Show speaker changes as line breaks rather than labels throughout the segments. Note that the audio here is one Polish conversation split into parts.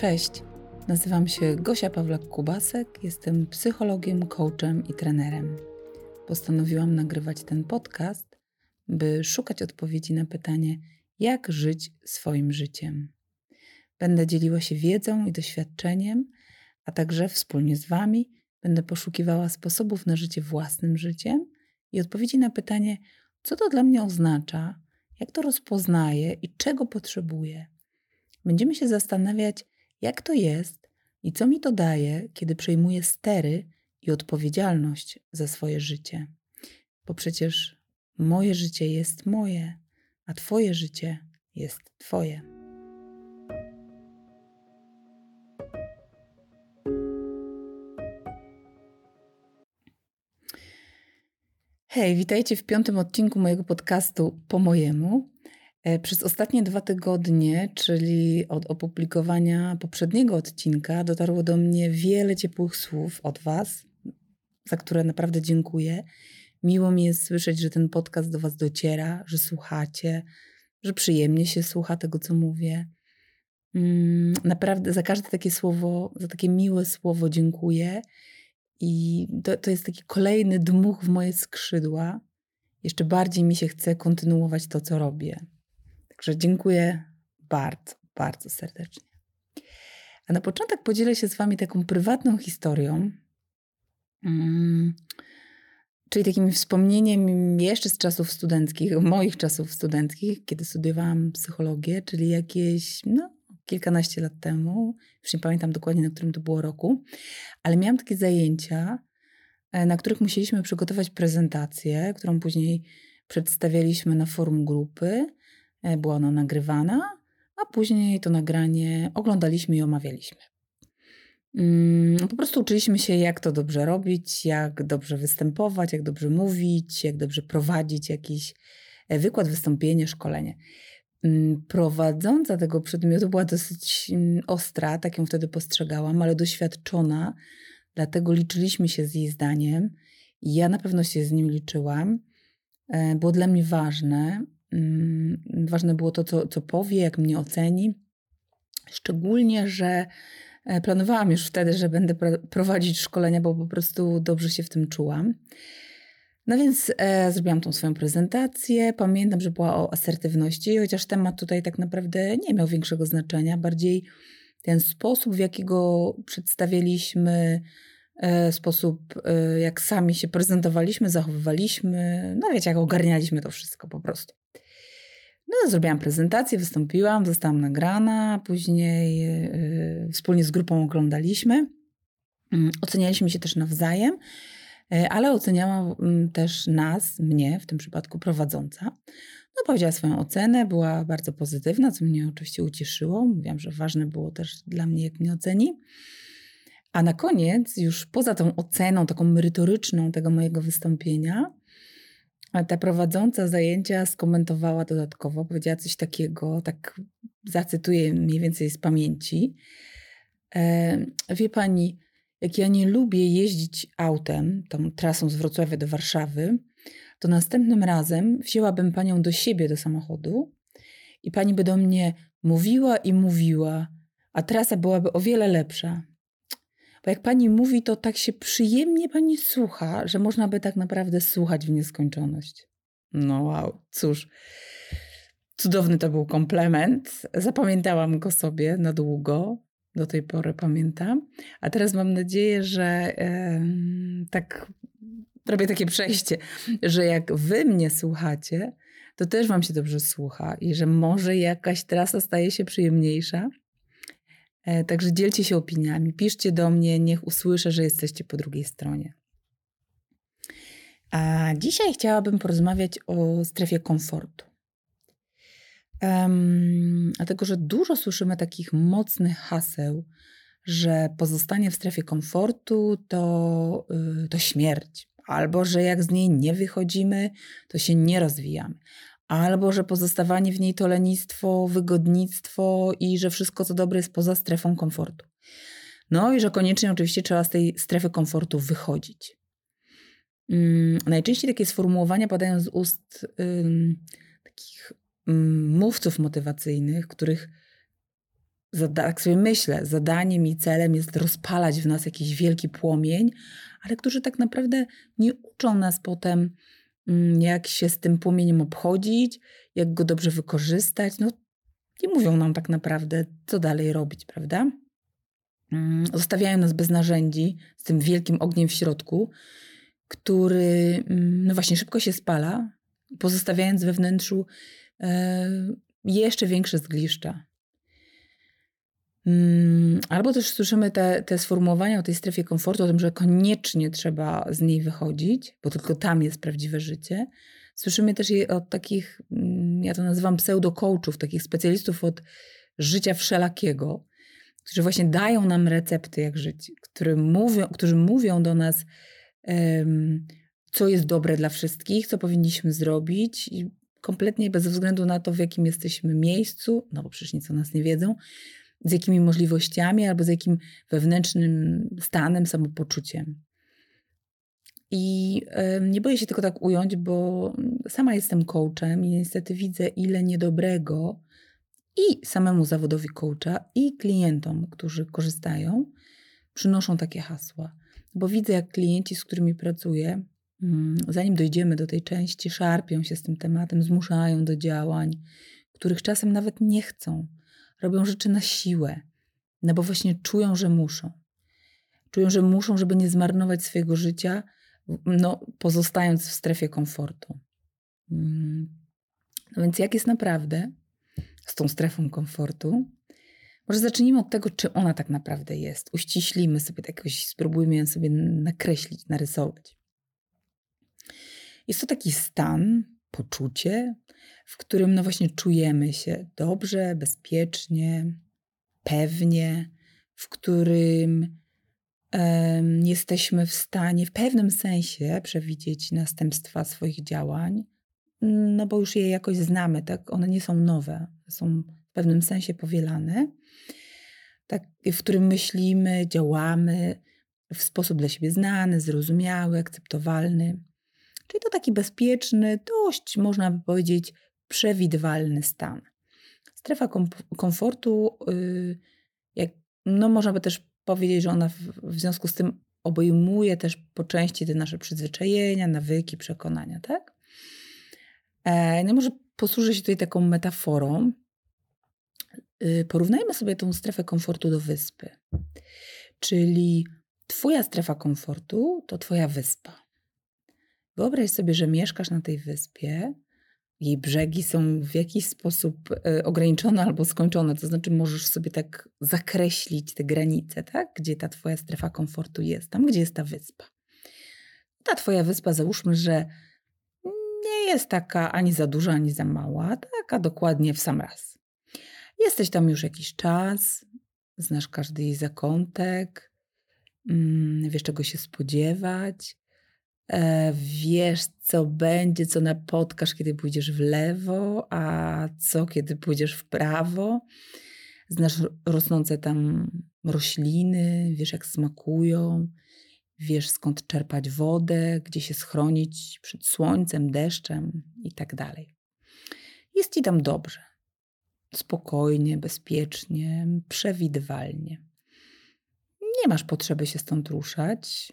Cześć, nazywam się Gosia Pawlak-Kubasek, jestem psychologiem, coachem i trenerem. Postanowiłam nagrywać ten podcast, by szukać odpowiedzi na pytanie, jak żyć swoim życiem. Będę dzieliła się wiedzą i doświadczeniem, a także wspólnie z Wami będę poszukiwała sposobów na życie własnym życiem i odpowiedzi na pytanie, co to dla mnie oznacza, jak to rozpoznaję i czego potrzebuję. Będziemy się zastanawiać, jak to jest i co mi to daje, kiedy przejmuję stery i odpowiedzialność za swoje życie. Bo przecież moje życie jest moje, a Twoje życie jest Twoje. Hej, witajcie w piątym odcinku mojego podcastu Po mojemu. E, przez ostatnie dwa tygodnie, czyli od opublikowania poprzedniego odcinka, dotarło do mnie wiele ciepłych słów od Was, za które naprawdę dziękuję. Miło mi jest słyszeć, że ten podcast do Was dociera, że słuchacie, że przyjemnie się słucha tego, co mówię. Mm, naprawdę za każde takie słowo, za takie miłe słowo dziękuję. I to, to jest taki kolejny dmuch w moje skrzydła. Jeszcze bardziej mi się chce kontynuować to, co robię. Także dziękuję bardzo, bardzo serdecznie. A na początek podzielę się z Wami taką prywatną historią, mm, czyli takim wspomnieniem jeszcze z czasów studenckich, moich czasów studenckich, kiedy studiowałam psychologię, czyli jakieś no, kilkanaście lat temu, już nie pamiętam dokładnie, na którym to było roku, ale miałam takie zajęcia, e, na których musieliśmy przygotować prezentację, którą później przedstawialiśmy na forum grupy. E, była ona nagrywana, a później to nagranie oglądaliśmy i omawialiśmy. Mm, po prostu uczyliśmy się, jak to dobrze robić, jak dobrze występować, jak dobrze mówić, jak dobrze prowadzić jakiś e, wykład, wystąpienie, szkolenie. Mm, prowadząca tego przedmiotu była dosyć mm, ostra, tak ją wtedy postrzegałam, ale doświadczona, dlatego liczyliśmy się z jej zdaniem. Ja na pewno się z nim liczyłam. E, było dla mnie ważne, ważne było to, co, co powie, jak mnie oceni. Szczególnie, że e, planowałam już wtedy, że będę prowadzić szkolenia, bo po prostu dobrze się w tym czułam. No więc e, zrobiłam tą swoją prezentację. Pamiętam, że była o asertywności, chociaż temat tutaj tak naprawdę nie miał większego znaczenia. Bardziej ten sposób, w jaki go przedstawialiśmy, e, sposób, e, jak sami się prezentowaliśmy, zachowywaliśmy, no wiecie, jak ogarnialiśmy to wszystko po prostu. No, zrobiłam prezentację, wystąpiłam, zostałam nagrana, później yy, wspólnie z grupą oglądaliśmy. Yy, ocenialiśmy się też nawzajem, yy, ale oceniała mm, też nas, mnie, w tym przypadku prowadząca. No, powiedziała swoją ocenę, była bardzo pozytywna, co mnie oczywiście ucieszyło. Mówiłam, że ważne było też dla mnie, jak mnie oceni. A na koniec, już poza tą oceną, taką merytoryczną tego mojego wystąpienia, ta prowadząca zajęcia skomentowała dodatkowo, powiedziała coś takiego, tak zacytuję mniej więcej z pamięci. E, wie pani, jak ja nie lubię jeździć autem, tą trasą z Wrocławia do Warszawy, to następnym razem wzięłabym panią do siebie do samochodu i pani by do mnie mówiła i mówiła, a trasa byłaby o wiele lepsza. Bo jak pani mówi, to tak się przyjemnie pani słucha, że można by tak naprawdę słuchać w nieskończoność. No wow, cóż. Cudowny to był komplement. Zapamiętałam go sobie na długo. Do tej pory pamiętam. A teraz mam nadzieję, że tak robię takie przejście, że jak wy mnie słuchacie, to też wam się dobrze słucha i że może jakaś trasa staje się przyjemniejsza także dzielcie się opiniami, piszcie do mnie, niech usłyszę, że jesteście po drugiej stronie. A dzisiaj chciałabym porozmawiać o strefie komfortu. Um, dlatego, że dużo słyszymy takich mocnych haseł, że pozostanie w strefie komfortu to, yy, to śmierć, albo że jak z niej nie wychodzimy, to się nie rozwijamy, albo że pozostawanie w niej to lenistwo, wygodnictwo i że wszystko co dobre jest poza strefą komfortu. No i że koniecznie oczywiście trzeba z tej strefy komfortu wychodzić. Hmm, najczęściej takie sformułowania padają z ust takich mówców motywacyjnych, których tak sobie myślę, zadaniem i celem jest rozpalać w nas jakiś wielki płomień, ale którzy tak naprawdę nie uczą nas potem, mm, jak się z tym płomieniem obchodzić, jak go dobrze wykorzystać. No, nie mówią nam tak naprawdę, co dalej robić, prawda? Mm, zostawiają nas bez narzędzi, z tym wielkim ogniem w środku, który mm, no właśnie szybko się spala, pozostawiając we wnętrzu e, jeszcze większe zgliszcza. Mm, albo też słyszymy te, te sformułowania o tej strefie komfortu, o tym, że koniecznie trzeba z niej wychodzić, bo tylko tam jest prawdziwe życie. Słyszymy też je od takich, mm, ja to nazywam pseudo-coachów, takich specjalistów od życia wszelakiego, którzy właśnie dają nam recepty, jak żyć, którzy mówią, którzy mówią do nas, co jest dobre dla wszystkich, co powinniśmy zrobić, i kompletnie bez względu na to, w jakim jesteśmy miejscu, no bo przecież nic o nas nie wiedzą, z jakimi możliwościami albo z jakim wewnętrznym stanem, samopoczuciem. I nie boję się tylko tak ująć, bo sama jestem coachem i niestety widzę, ile niedobrego i samemu zawodowi coacha, i klientom, którzy korzystają, przynoszą takie hasła. Bo widzę, jak klienci, z którymi pracuję, mm, zanim dojdziemy do tej części, szarpią się z tym tematem, zmuszają do działań, których czasem nawet nie chcą robią rzeczy na siłę, no bo właśnie czują, że muszą. Czują, że muszą, żeby nie zmarnować swojego życia, no, pozostając w strefie komfortu. Mm. No więc jak jest naprawdę z tą strefą komfortu? Może zacznijmy od tego, czy ona tak naprawdę jest. Uściślimy sobie tak jakoś, spróbujmy ją sobie nakreślić, narysować. Jest to taki stan, poczucie, w którym no właśnie czujemy się dobrze, bezpiecznie, pewnie, w którym um, jesteśmy w stanie w pewnym sensie przewidzieć następstwa swoich działań, no bo już je jakoś znamy, tak? One nie są nowe, są w pewnym sensie powielane, tak, w którym myślimy, działamy w sposób dla siebie znany, zrozumiały, akceptowalny. Czyli to taki bezpieczny, dość można by powiedzieć przewidywalny stan. Strefa komfortu, y, jak, no można by też powiedzieć, że ona w, związku z tym obejmuje też po części te nasze przyzwyczajenia, nawyki, przekonania, tak? E, no może posłużę się tutaj taką metaforą. Y, porównajmy sobie tą strefę komfortu do wyspy. Czyli Twoja strefa komfortu to Twoja wyspa. Wyobraź sobie, że mieszkasz na tej wyspie, jej brzegi są w jakiś sposób e, ograniczone albo skończone, to znaczy możesz sobie tak zakreślić te granice, tak? gdzie ta twoja strefa komfortu jest, tam gdzie jest ta wyspa. Ta twoja wyspa, załóżmy, że nie jest taka ani za duża, ani za mała, taka dokładnie w sam raz. Jesteś tam już jakiś czas, znasz każdy jej zakątek, mm, wiesz czego się spodziewać, wiesz, co będzie, co napotkasz, kiedy pójdziesz w lewo, a co, kiedy pójdziesz w prawo. Znasz rosnące tam rośliny, wiesz, jak smakują, wiesz, skąd czerpać wodę, gdzie się schronić przed słońcem, deszczem i tak dalej. Jest ci tam dobrze. Spokojnie, bezpiecznie, przewidywalnie. Nie masz potrzeby się stąd ruszać.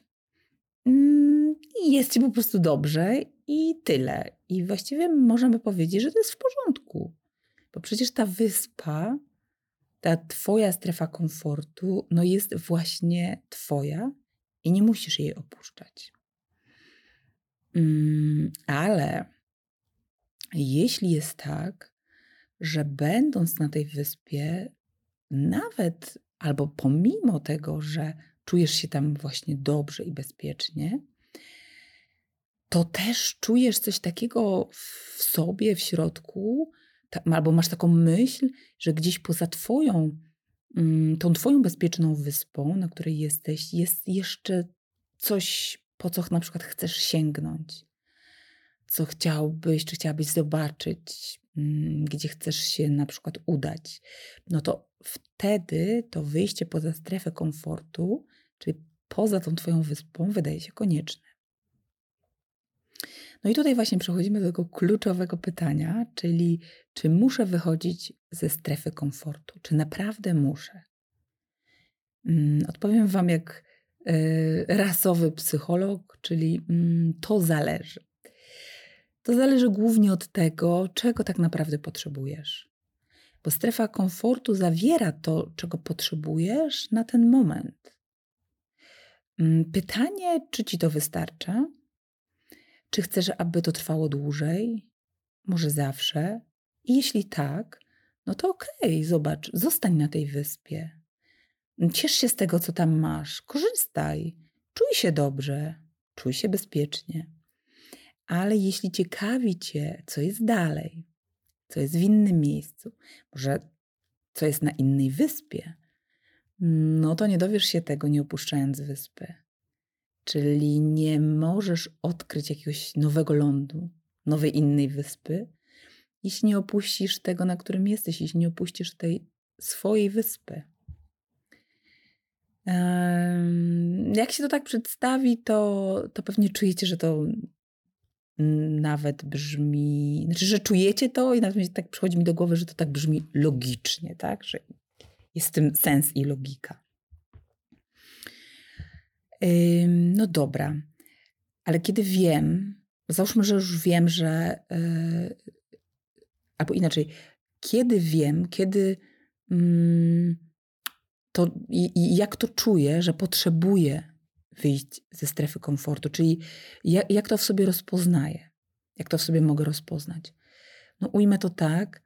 Mm, i jest ci po prostu dobrze i tyle. I właściwie możemy powiedzieć, że to jest w porządku. Bo przecież ta wyspa, ta twoja strefa komfortu, no jest właśnie twoja i nie musisz jej opuszczać. Mm, ale jeśli jest tak, że będąc na tej wyspie, nawet albo pomimo tego, że czujesz się tam właśnie dobrze i bezpiecznie, to też czujesz coś takiego w sobie, w środku, albo masz taką myśl, że gdzieś poza Twoją, mm, tą Twoją bezpieczną wyspą, na której jesteś, jest jeszcze coś, po co na przykład chcesz sięgnąć, co chciałbyś, czy chciałabyś zobaczyć, mm, gdzie chcesz się na przykład udać. No to wtedy to wyjście poza strefę komfortu, czyli poza tą Twoją wyspą, wydaje się konieczne. No i tutaj właśnie przechodzimy do tego kluczowego pytania, czyli czy muszę wychodzić ze strefy komfortu? Czy naprawdę muszę? Mm, odpowiem Wam jak y, rasowy psycholog, czyli mm, to zależy. To zależy głównie od tego, czego tak naprawdę potrzebujesz. Bo strefa komfortu zawiera to, czego potrzebujesz na ten moment. Mm, pytanie, czy ci to wystarcza? Czy chcesz, aby to trwało dłużej? Może zawsze? I jeśli tak, no to okej, okay, zobacz, zostań na tej wyspie. Ciesz się z tego, co tam masz, korzystaj, czuj się dobrze, czuj się bezpiecznie. Ale jeśli ciekawi Cię, co jest dalej, co jest w innym miejscu, może co jest na innej wyspie, no to nie dowiesz się tego, nie opuszczając wyspy. Czyli nie możesz odkryć jakiegoś nowego lądu, nowej innej wyspy, jeśli nie opuścisz tego, na którym jesteś, jeśli nie opuścisz tej swojej wyspy. Jak się to tak przedstawi, to, to pewnie czujecie, że to nawet brzmi, znaczy, że czujecie to i nawet tak przychodzi mi do głowy, że to tak brzmi logicznie, tak? Że jest w tym sens i logika. No dobra, ale kiedy wiem, załóżmy, że już wiem, że. Yy, albo inaczej, kiedy wiem, kiedy. Yy, to, i, i jak to czuję, że potrzebuję wyjść ze strefy komfortu, czyli jak, jak to w sobie rozpoznaję, jak to w sobie mogę rozpoznać. No ujmę to tak,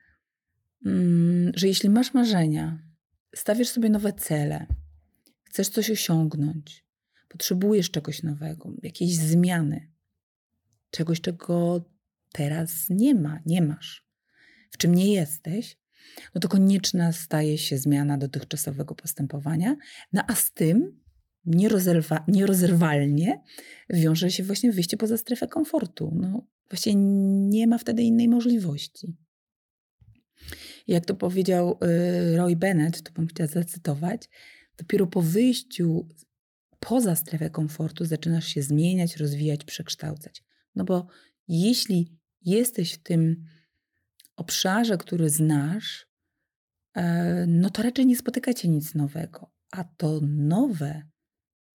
mm, że jeśli masz marzenia, stawiasz sobie nowe cele, chcesz coś osiągnąć, potrzebujesz czegoś nowego, jakiejś zmiany, czegoś, czego teraz nie ma, nie masz, w czym nie jesteś, no to konieczna staje się zmiana dotychczasowego postępowania, no a z tym nierozerwa, nierozerwalnie wiąże się właśnie wyjście poza strefę komfortu. No, właściwie nie ma wtedy innej możliwości. Jak to powiedział y, Roy Bennett, to bym chciała zacytować, dopiero po wyjściu poza strefę komfortu zaczynasz się zmieniać, rozwijać, przekształcać. No bo jeśli jesteś w tym obszarze, który znasz, e, no to raczej nie spotykacie nic nowego. A to nowe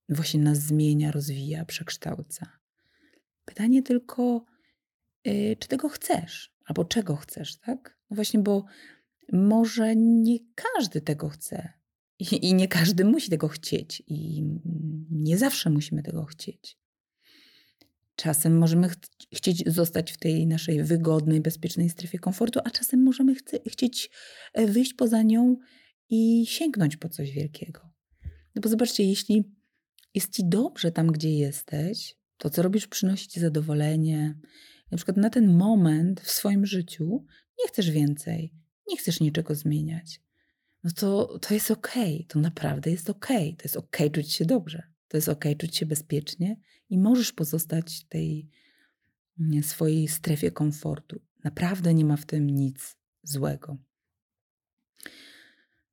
właśnie nas zmienia, rozwija, przekształca. Pytanie tylko, y, czy tego chcesz, albo czego chcesz, tak? No właśnie, bo może nie każdy tego chce. I, I, nie każdy musi tego chcieć, i nie zawsze musimy tego chcieć. Czasem możemy ch chcieć zostać w tej naszej wygodnej, bezpiecznej strefie komfortu, a czasem możemy chcieć e, wyjść poza nią i sięgnąć po coś wielkiego. No bo zobaczcie, jeśli jest ci dobrze tam, gdzie jesteś, to co robisz przynosi ci zadowolenie. Na przykład na ten moment w swoim życiu nie chcesz więcej, nie chcesz niczego zmieniać. No to, to jest okej, okay. to naprawdę jest okej. Okay. To jest okej okay czuć się dobrze, to jest okej czuć się bezpiecznie i możesz pozostać w tej mm, swojej strefie komfortu. Naprawdę nie ma w tym nic złego.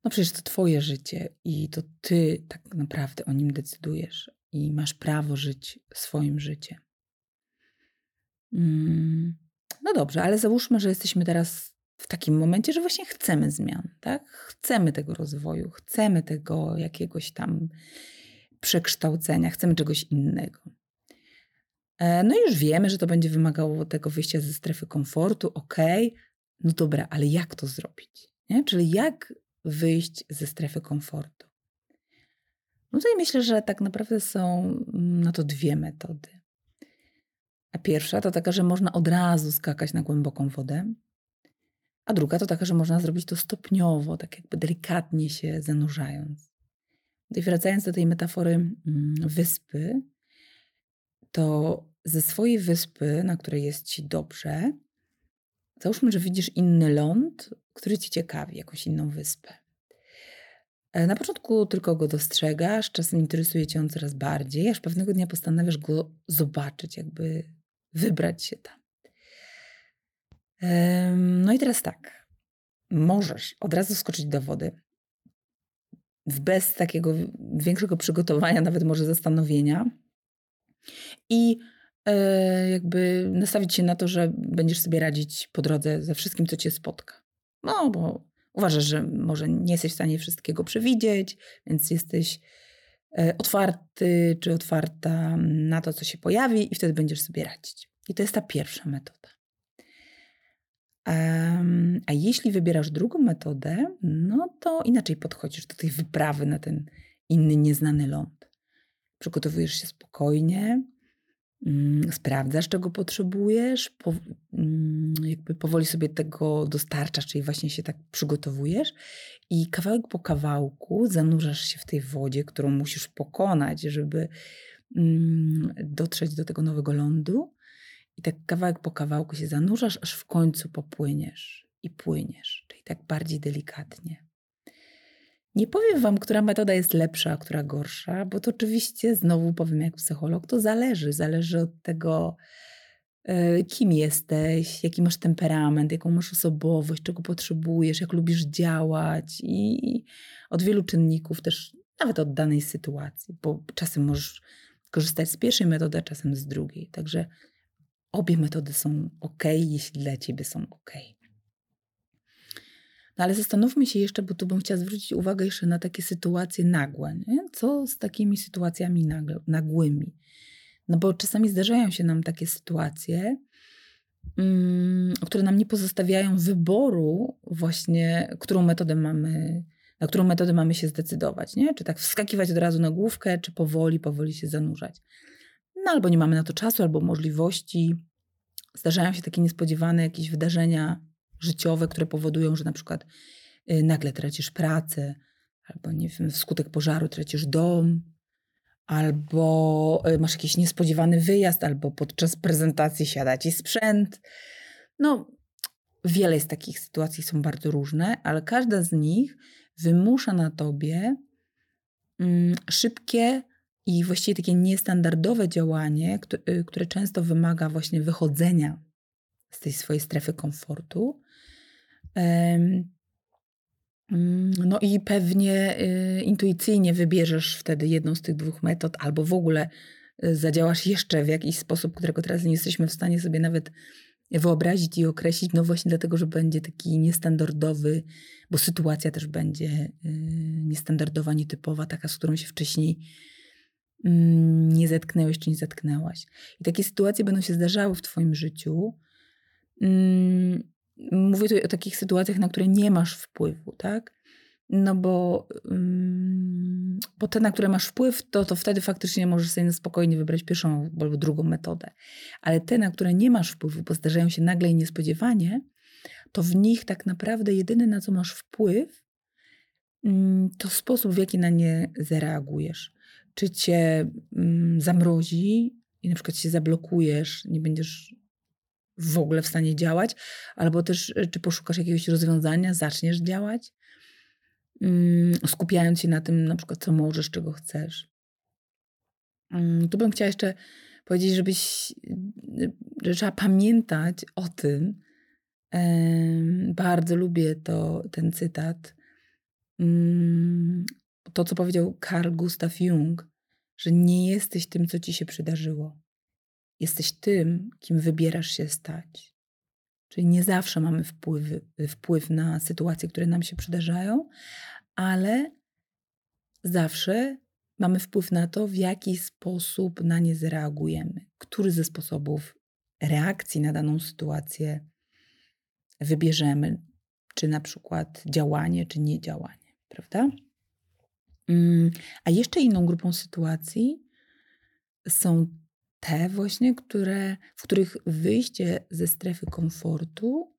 No przecież to Twoje życie i to Ty tak naprawdę o nim decydujesz i masz prawo żyć swoim życiem. Mm, no dobrze, ale załóżmy, że jesteśmy teraz w takim momencie, że właśnie chcemy zmian, tak? Chcemy tego rozwoju, chcemy tego jakiegoś tam przekształcenia, chcemy czegoś innego. E, no już wiemy, że to będzie wymagało tego wyjścia ze strefy komfortu, ok, no dobra, ale jak to zrobić? Nie? Czyli jak wyjść ze strefy komfortu. No tutaj myślę, że tak naprawdę są mm, na to dwie metody. A pierwsza to taka, że można od razu skakać na głęboką wodę, a druga to taka, że można zrobić to stopniowo, tak jakby delikatnie się zanurzając. I wracając do tej metafory mm, wyspy, to ze swojej wyspy, na której jest ci dobrze, załóżmy, że widzisz inny ląd, który ci ciekawi, jakąś inną wyspę. E, na początku tylko go dostrzegasz, czasem interesuje cię on coraz bardziej, aż pewnego dnia postanawiasz go zobaczyć, jakby wybrać się tam. No i teraz tak. Możesz od razu skoczyć do wody. Bez takiego większego przygotowania, nawet może zastanowienia. I e, jakby nastawić się na to, że będziesz sobie radzić po drodze ze wszystkim, co cię spotka. No, bo uważasz, że może nie jesteś w stanie wszystkiego przewidzieć, więc jesteś e, otwarty czy otwarta na to, co się pojawi, i wtedy będziesz sobie radzić. I to jest ta pierwsza metoda. A jeśli wybierasz drugą metodę, no to inaczej podchodzisz do tej wyprawy na ten inny, nieznany ląd. Przygotowujesz się spokojnie, mm, sprawdzasz, czego potrzebujesz, po, mm, jakby powoli sobie tego dostarczasz, czyli właśnie się tak przygotowujesz i kawałek po kawałku zanurzasz się w tej wodzie, którą musisz pokonać, żeby mm, dotrzeć do tego nowego lądu. I tak kawałek po kawałku się zanurzasz, aż w końcu popłyniesz i płyniesz, czyli tak bardziej delikatnie. Nie powiem Wam, która metoda jest lepsza, a która gorsza, bo to oczywiście, znowu powiem jak psycholog, to zależy. Zależy od tego, e, kim jesteś, jaki masz temperament, jaką masz osobowość, czego potrzebujesz, jak lubisz działać i od wielu czynników też, nawet od danej sytuacji, bo czasem możesz korzystać z pierwszej metody, a czasem z drugiej. Także obie metody są ok, jeśli dla ciebie są ok. No ale zastanówmy się jeszcze, bo tu bym chciała zwrócić uwagę jeszcze na takie sytuacje nagłe. Nie? Co z takimi sytuacjami nagłymi? No bo czasami zdarzają się nam takie sytuacje, mm, które nam nie pozostawiają wyboru właśnie, którą metodę mamy, na którą metodę mamy się zdecydować. Nie? Czy tak wskakiwać od razu na główkę, czy powoli, powoli się zanurzać. No albo nie mamy na to czasu, albo możliwości. Zdarzają się takie niespodziewane jakieś wydarzenia życiowe, które powodują, że na przykład y, nagle tracisz pracę, albo nie wiem, wskutek pożaru tracisz dom, albo y, masz jakiś niespodziewany wyjazd, albo podczas prezentacji siada ci sprzęt. No, wiele jest takich sytuacji, są bardzo różne, ale każda z nich wymusza na tobie mm, szybkie i właściwie takie niestandardowe działanie, y, które często wymaga właśnie wychodzenia z tej swojej strefy komfortu. Mm, no i pewnie y, intuicyjnie wybierzesz wtedy jedną z tych dwóch metod, albo w ogóle y, zadziałasz jeszcze w jakiś sposób, którego teraz nie jesteśmy w stanie sobie nawet wyobrazić i określić, no właśnie dlatego, że będzie taki niestandardowy, bo sytuacja też będzie niestandardowa, nietypowa, taka, z którą się wcześniej nie zetknęłeś czy nie zetknęłaś. I takie sytuacje będą się zdarzały w Twoim życiu. Mm, mówię tutaj o takich sytuacjach, na które nie masz wpływu, tak? No bo, mm, bo te, na które masz wpływ, to, to wtedy faktycznie możesz sobie spokojnie wybrać pierwszą albo drugą metodę. Ale te, na które nie masz wpływu, bo zdarzają się nagle i niespodziewanie, to w nich tak naprawdę jedyne, na co masz wpływ, to sposób, w jaki na nie zareagujesz czy cię mm, zamrozi i na przykład się zablokujesz, nie będziesz w ogóle w stanie działać, albo też e, czy poszukasz jakiegoś rozwiązania, zaczniesz działać, mm, skupiając się na tym, na przykład, co możesz, czego chcesz. Mm, tu bym chciała jeszcze powiedzieć, żebyś, że trzeba pamiętać o tym. Bardzo lubię to, ten cytat to, co powiedział Carl Gustav Jung, że nie jesteś tym, co ci się przydarzyło. Jesteś tym, kim wybierasz się stać. Czyli nie zawsze mamy wpływ, wpływ na sytuacje, które nam się przydarzają, ale zawsze mamy wpływ na to, w jaki sposób na nie zareagujemy. Który ze sposobów reakcji na daną sytuację wybierzemy, czy na przykład działanie, czy niedziałanie, prawda? Mm, a jeszcze inną grupą sytuacji są te właśnie, które, w których wyjście ze strefy komfortu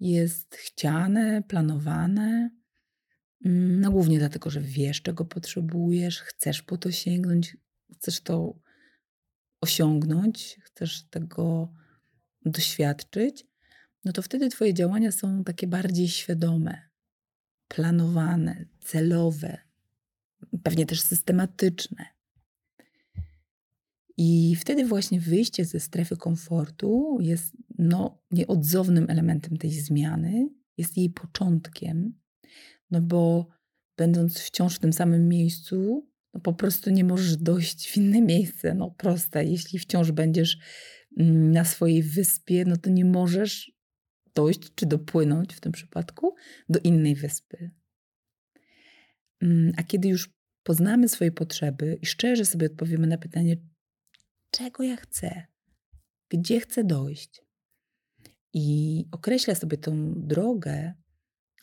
jest chciane, planowane. Mm, no głównie dlatego, że wiesz, czego potrzebujesz, chcesz po to sięgnąć, chcesz to osiągnąć, chcesz tego doświadczyć, no to wtedy Twoje działania są takie bardziej świadome, planowane, celowe, pewnie też systematyczne. I wtedy właśnie wyjście ze strefy komfortu jest no, nieodzownym elementem tej zmiany, jest jej początkiem, no bo będąc wciąż w tym samym miejscu, no po prostu nie możesz dojść w inne miejsce. No proste, jeśli wciąż będziesz mm, na swojej wyspie, no to nie możesz dojść czy dopłynąć w tym przypadku do innej wyspy. Mm, a kiedy już poznamy swoje potrzeby i szczerze sobie odpowiemy na pytanie, czego ja chcę, gdzie chcę dojść, i określę sobie tą drogę,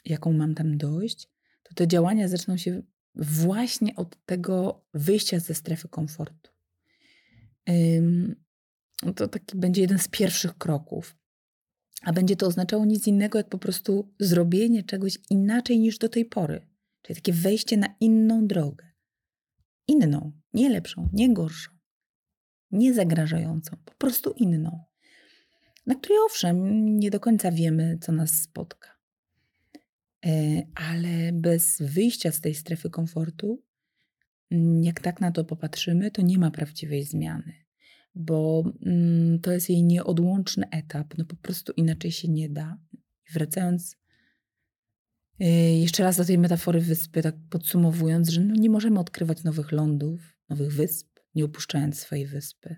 jaką mam tam dojść, to te działania zaczną się właśnie od tego wyjścia ze strefy komfortu. To taki będzie jeden z pierwszych kroków. A będzie to oznaczało nic innego, jak po prostu zrobienie czegoś inaczej niż do tej pory. Czyli takie wejście na inną drogę. Inną, nie lepszą, nie gorszą, nie zagrażającą, po prostu inną. Na której owszem, nie do końca wiemy, co nas spotka. E, ale bez wyjścia z tej strefy komfortu, mm, jak tak na to popatrzymy, to nie ma prawdziwej zmiany, bo mm, to jest jej nieodłączny etap. No po prostu inaczej się nie da. Wracając jeszcze raz do tej metafory wyspy, tak podsumowując, że no nie możemy odkrywać nowych lądów, nowych wysp, nie opuszczając swojej wyspy.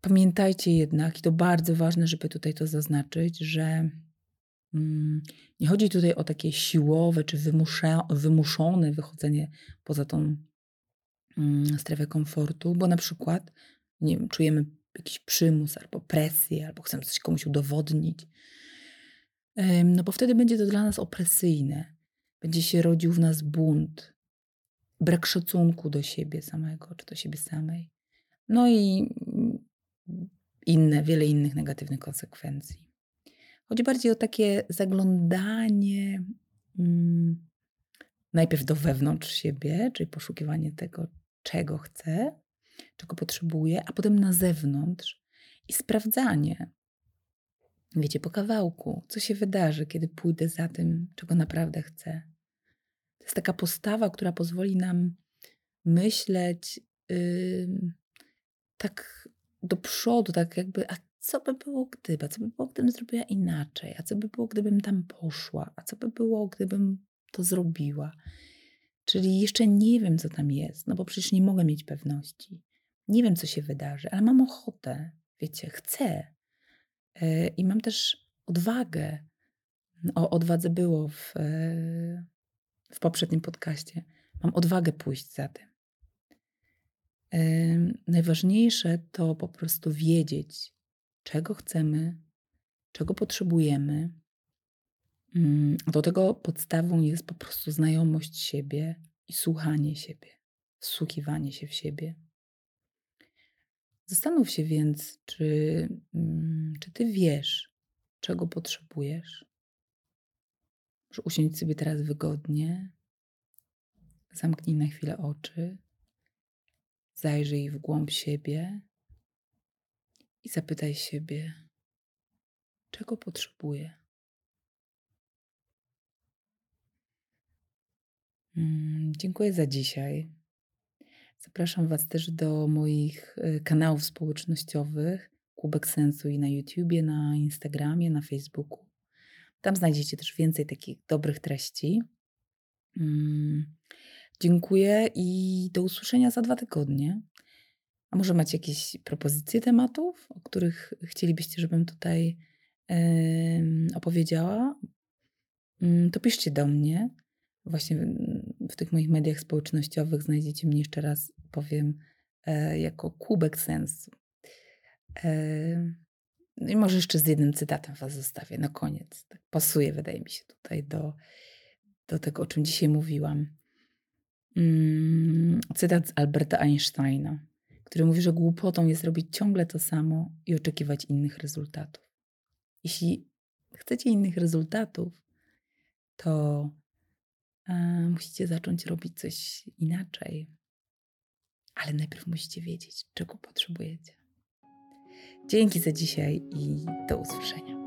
Pamiętajcie jednak, i to bardzo ważne, żeby tutaj to zaznaczyć, że Mm, nie chodzi tutaj o takie siłowe czy wymuszone wychodzenie poza tą mm, strefę komfortu, bo na przykład nie wiem, czujemy jakiś przymus albo presję, albo chcemy coś komuś udowodnić. No bo wtedy będzie to dla nas opresyjne. Będzie się rodził w nas bunt, brak szacunku do siebie samego czy do siebie samej. No i mm, inne, wiele innych negatywnych konsekwencji. Chodzi bardziej o takie zaglądanie mm, najpierw do wewnątrz siebie, czyli poszukiwanie tego, czego chcę, czego potrzebuję, a potem na zewnątrz i sprawdzanie. Wiecie, po kawałku, co się wydarzy, kiedy pójdę za tym, czego naprawdę chcę. To jest taka postawa, która pozwoli nam myśleć yy, tak do przodu, tak jakby, a co by było gdyby, a co by było, gdybym zrobiła inaczej, a co by było, gdybym tam poszła, a co by było, gdybym to zrobiła. Czyli jeszcze nie wiem, co tam jest, no bo przecież nie mogę mieć pewności. Nie wiem, co się wydarzy, ale mam ochotę, wiecie, chcę. Yy, I mam też odwagę. O odwadze było w, yy, w poprzednim podcaście. Mam odwagę pójść za tym. Najważniejsze to po prostu wiedzieć, czego chcemy, czego potrzebujemy. Mm, do tego podstawą jest po prostu znajomość siebie i słuchanie siebie, wsłuchiwanie się w siebie. Zastanów się więc, czy, mm, czy ty wiesz, czego potrzebujesz. Może usiądź sobie teraz wygodnie, zamknij na chwilę oczy, zajrzyj w głąb siebie i zapytaj siebie, czego potrzebuję. Mm, dziękuję za dzisiaj. Zapraszam Was też do moich y, kanałów społecznościowych Kubek Sensu i na YouTubie, na Instagramie, na Facebooku. Tam znajdziecie też więcej takich dobrych treści. Mm, dziękuję i do usłyszenia za dwa tygodnie. A może macie jakieś propozycje tematów, o których chcielibyście, żebym tutaj yy, opowiedziała? Yy, to piszcie do mnie. Właśnie w, w, tych moich mediach społecznościowych znajdziecie mnie jeszcze raz, powiem, yy, jako kubek sensu. E, I może jeszcze z jednym cytatem Was zostawię na koniec. Tak pasuje, wydaje mi się, tutaj do, do tego, o czym dzisiaj mówiłam. Mm, cytat z Alberta Einsteina który mówi, że głupotą jest robić ciągle to samo i oczekiwać innych rezultatów. Jeśli chcecie innych rezultatów, to e, musicie zacząć robić coś inaczej. Ale najpierw musicie wiedzieć, czego potrzebujecie. Dzięki za dzisiaj i do usłyszenia.